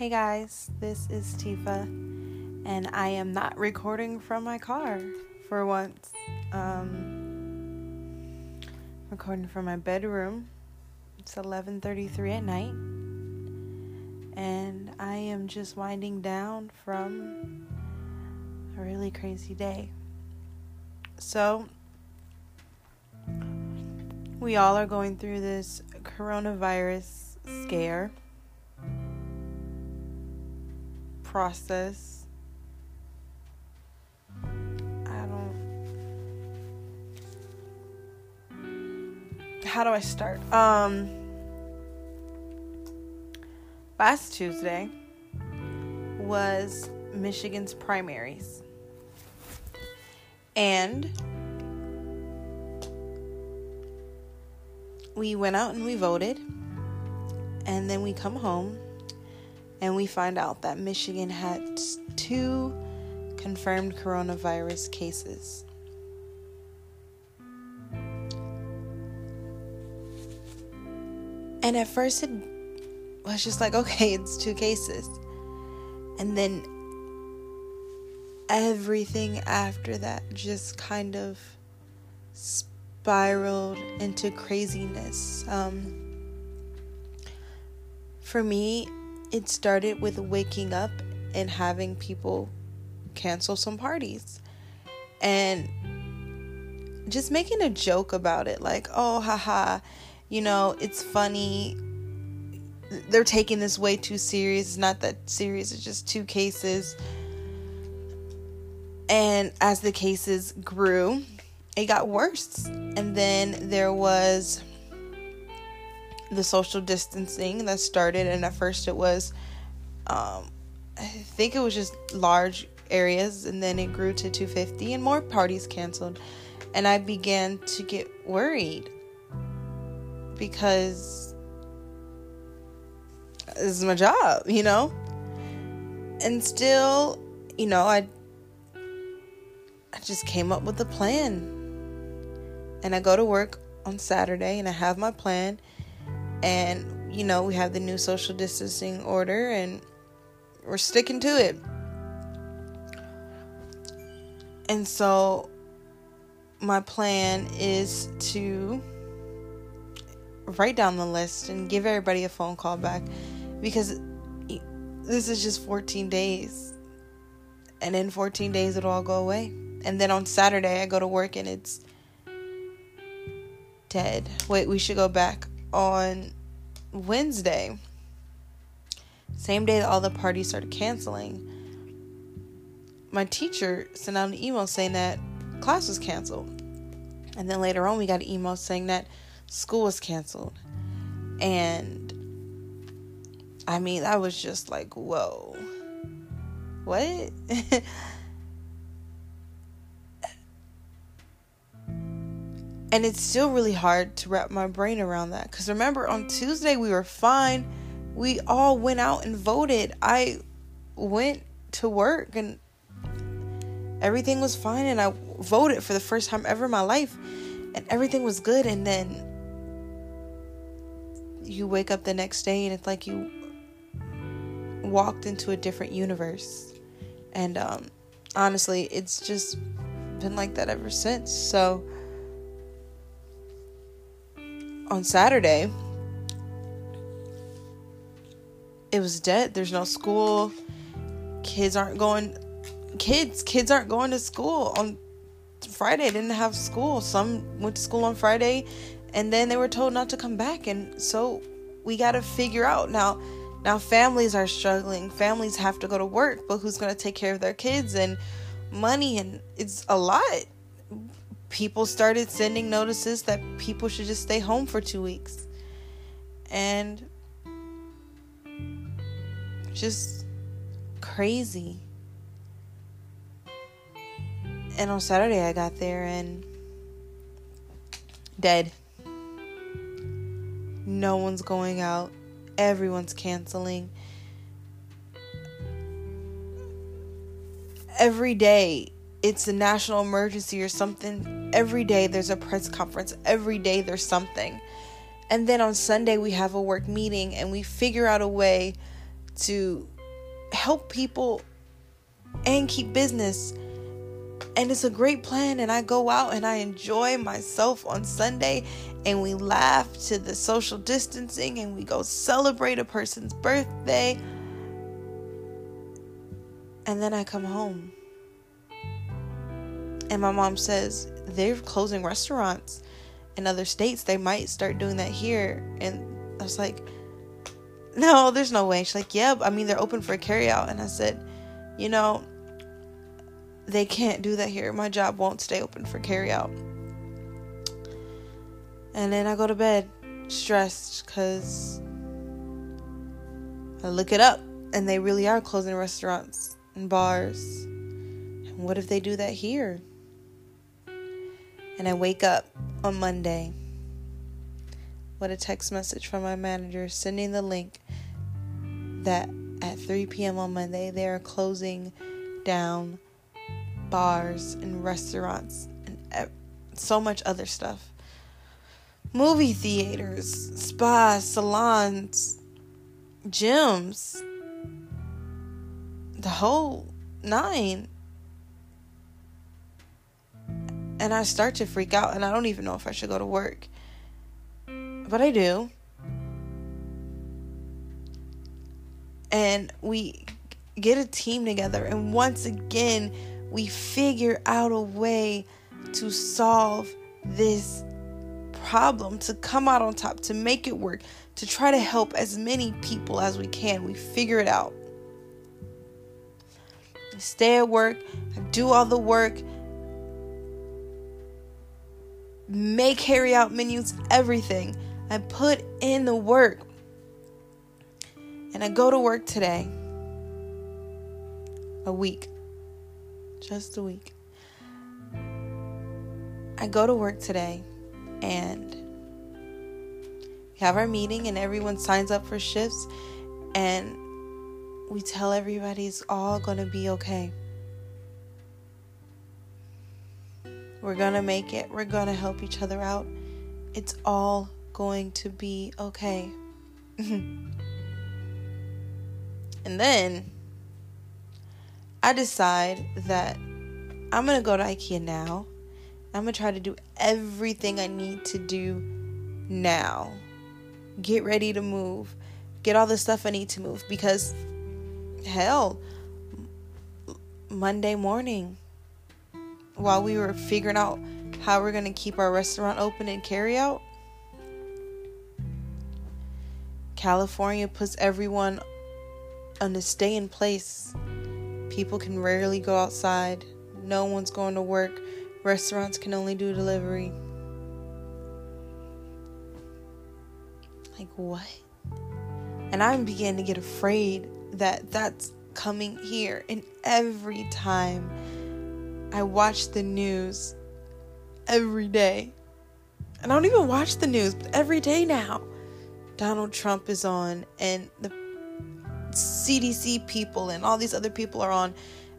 Hey guys, this is Tifa, and I am not recording from my car for once. Um, recording from my bedroom. It's 11:33 at night, and I am just winding down from a really crazy day. So, we all are going through this coronavirus scare process. I don't. How do I start? Um, last Tuesday was Michigan's primaries. And we went out and we voted. And then we come home and we find out that Michigan had two confirmed coronavirus cases. And at first, it was just like, okay, it's two cases. And then everything after that just kind of spiraled into craziness. Um, for me, it started with waking up and having people cancel some parties and just making a joke about it like oh haha you know it's funny. They're taking this way too serious. It's not that serious. It's just two cases. And as the cases grew it got worse. And then there was the social distancing that started, and at first it was, um, I think it was just large areas, and then it grew to 250, and more parties canceled, and I began to get worried because this is my job, you know, and still, you know, I I just came up with a plan. And I go to work on Saturday and I have my plan and, you know, we have the new social distancing order and we're sticking to it. And so my plan is to write down the list and give everybody a phone call back because this is just 14 days. And in 14 days, it'll all go away. And then on Saturday, I go to work and it's dead. Wait, we should go back on Wednesday, same day that all the parties started canceling, my teacher sent out an email saying that class was canceled. And then later on, we got an email saying that school was canceled. And I mean, that was just like, whoa. What? And it's still really hard to wrap my brain around that. Because remember, on Tuesday, we were fine. We all went out and voted. I went to work and everything was fine. And I voted for the first time ever in my life. And everything was good. And then you wake up the next day and it's like you walked into a different universe. And um, honestly, it's just been like that ever since. So on Saturday, it was dead. There's no school. Kids aren't going. Kids, kids aren't going to school on Friday. Didn't have school. Some went to school on Friday, and then they were told not to come back. And so we got to figure out now. Now families are struggling. Families have to go to work, but who's going to take care of their kids and money? And it's a lot people started sending notices that people should just stay home for two weeks. And just crazy. And on Saturday, I got there and dead. No one's going out, everyone's canceling. Every day, it's a national emergency or something. Every day there's a press conference, every day there's something. And then on Sunday we have a work meeting and we figure out a way to help people and keep business. And it's a great plan. And I go out and I enjoy myself on Sunday and we laugh to the social distancing and we go celebrate a person's birthday. And then I come home. And my mom says they're closing restaurants in other states. They might start doing that here. And I was like, no, there's no way. She's like, yeah, I mean, they're open for carry out. And I said, you know, they can't do that here. My job won't stay open for carryout. And then I go to bed stressed because I look it up and they really are closing restaurants and bars. And what if they do that here? And I wake up on Monday. What a text message from my manager sending the link that at 3 p.m. on Monday they are closing down bars and restaurants and so much other stuff. Movie theaters, spas, salons, gyms, the whole nine. And I start to freak out, and I don't even know if I should go to work. But I do. And we get a team together, and once again, we figure out a way to solve this problem, to come out on top, to make it work, to try to help as many people as we can. We figure it out. Stay at work, do all the work, make carry out menus, everything. I put in the work. And I go to work today. A week just a week. I go to work today and we have our meeting and everyone signs up for shifts and we tell everybody it's all going to be okay. We're going to make it. We're going to help each other out. It's all going to be okay. and then I decide that I'm going to go to IKEA now. I'm going to try to do everything I need to do now. Get ready to move. Get all the stuff I need to move because hell, Monday morning, while we were figuring out how we're going to keep our restaurant open and carry out, California puts everyone on a stay in place People can rarely go outside. No one's going to work. Restaurants can only do delivery. Like, what? And I'm beginning to get afraid that that's coming here. And every time I watch the news, every day, and I don't even watch the news, but every day now, Donald Trump is on, and the CDC people and all these other people are on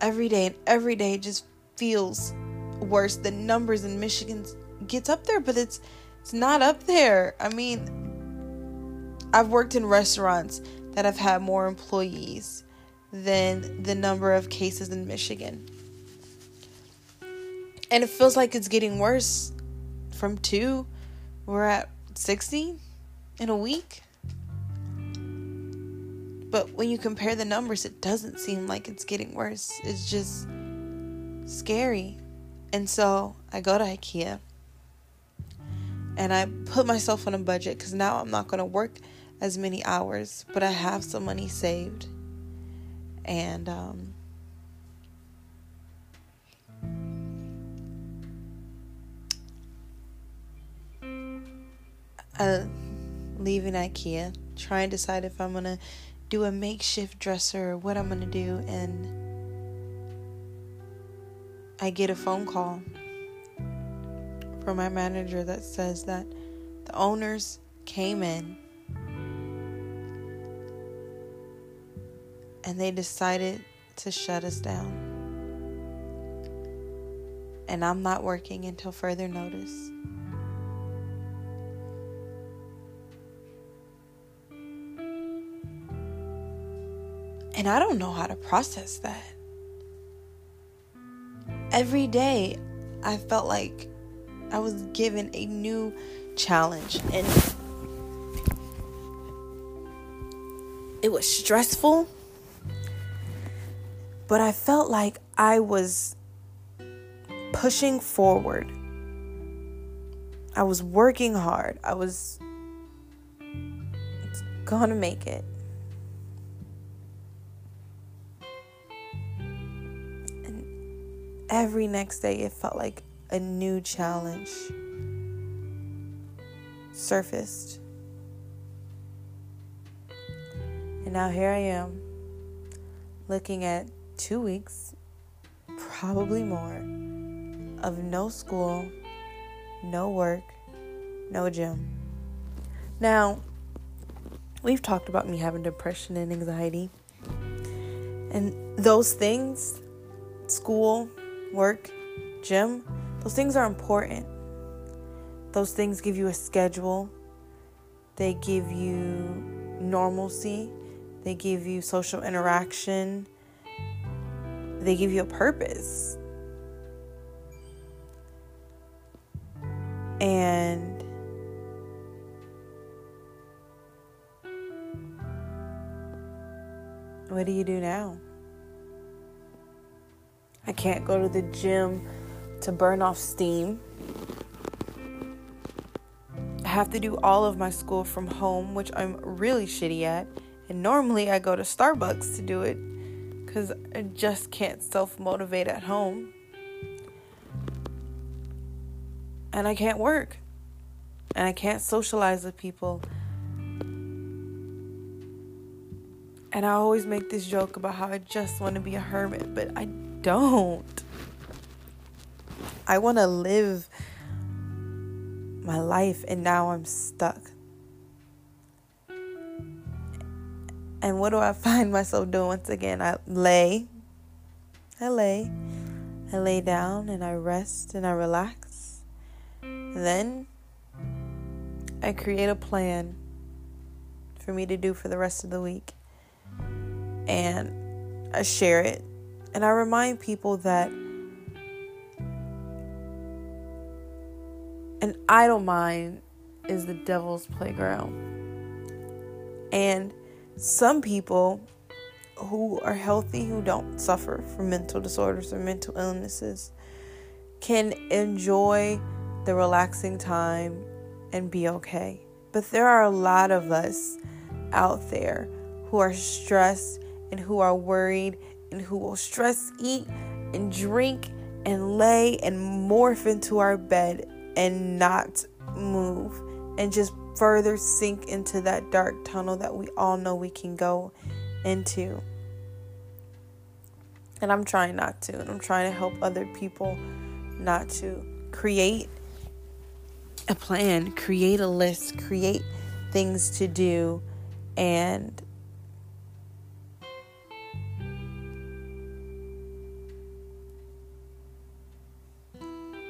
every day, and every day just feels worse. The numbers in Michigan gets up there, but it's it's not up there. I mean, I've worked in restaurants that have had more employees than the number of cases in Michigan. And it feels like it's getting worse from 2 we're at 60 in a week. But when you compare the numbers, it doesn't seem like it's getting worse. It's just scary. And so I go to IKEA and I put myself on a budget because now I'm not going to work as many hours, but I have some money saved. And, um, I'm leaving IKEA, trying to decide if I'm gonna do a makeshift dresser or what I'm to do. And I get a phone call from my manager that says that the owners came in and they decided to shut us down. And I'm not working until further notice. And I don't know how to process that. Every day, I felt like I was given a new challenge. And it was stressful, but I felt like I was pushing forward. I was working hard. I was to make it. Every next day, it felt like a new challenge surfaced. And now here I am, looking at two weeks, probably more, of no school, no work, no gym. Now, we've talked about me having depression and anxiety. And those things, school, work, gym, those things are important. Those things give you a schedule, they give you normalcy, they give you social interaction, they give you a purpose. And what do you do now? I can't go to the gym to burn off steam. I have to do all of my school from home, which I'm really shitty at. And normally I go to Starbucks to do it because I just can't self motivate at home. And I can't work. And I can't socialize with people. And I always make this joke about how I just want to be a hermit, but I don't. I want to live my life, and now I'm stuck. And what do I find myself doing once again? I lay. I lay. I lay down and I rest and I relax. Then I create a plan for me to do for the rest of the week. And I share it. And I remind people that an idle mind is the devil's playground. And some people who are healthy, who don't suffer from mental disorders or mental illnesses, can enjoy the relaxing time and be okay. But there are a lot of us out there who are stressed and who are worried and who will stress eat and drink and lay and morph into our bed and not move and just further sink into that dark tunnel that we all know we can go into. And I'm trying not to, and I'm trying to help other people not to. Create a plan, create a list, create things to do, and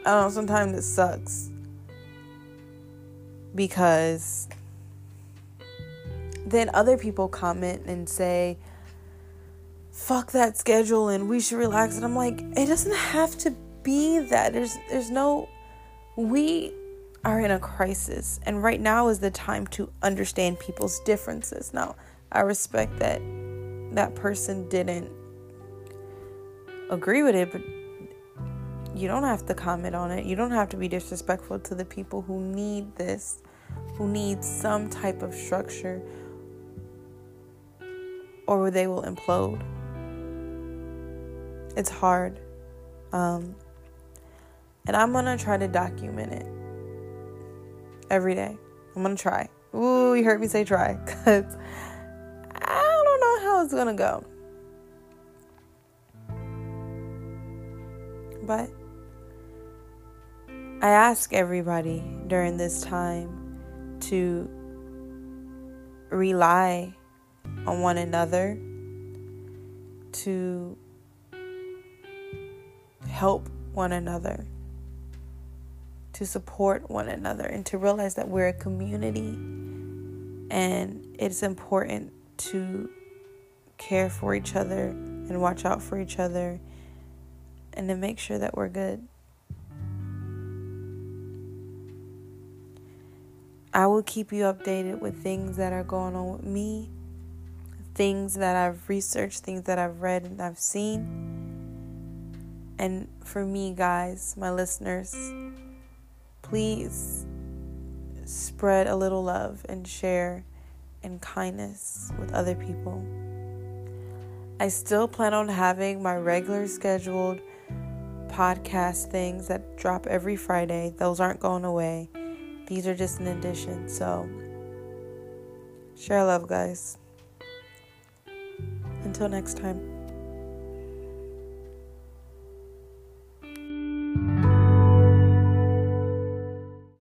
I don't know, sometimes it sucks because then other people comment and say, fuck that schedule and we should relax. And I'm like, it doesn't have to be that. There's there's no we are in a crisis and right now is the time to understand people's differences. Now, I respect that that person didn't agree with it, but you don't have to comment on it. You don't have to be disrespectful to the people who need this, who need some type of structure, or they will implode. It's hard. Um, and I'm going to try to document it every day. I'm going to try. Ooh, you heard me say try because I don't know how it's going to go. But I ask everybody during this time to rely on one another, to help one another, to support one another, and to realize that we're a community and it's important to care for each other and watch out for each other and to make sure that we're good. I will keep you updated with things that are going on with me, things that I've researched, things that I've read and I've seen. And for me, guys, my listeners, please spread a little love and share and kindness with other people. I still plan on having my regular scheduled podcast things that drop every Friday. Those aren't going away. These are just an addition. So, share love, guys. Until next time.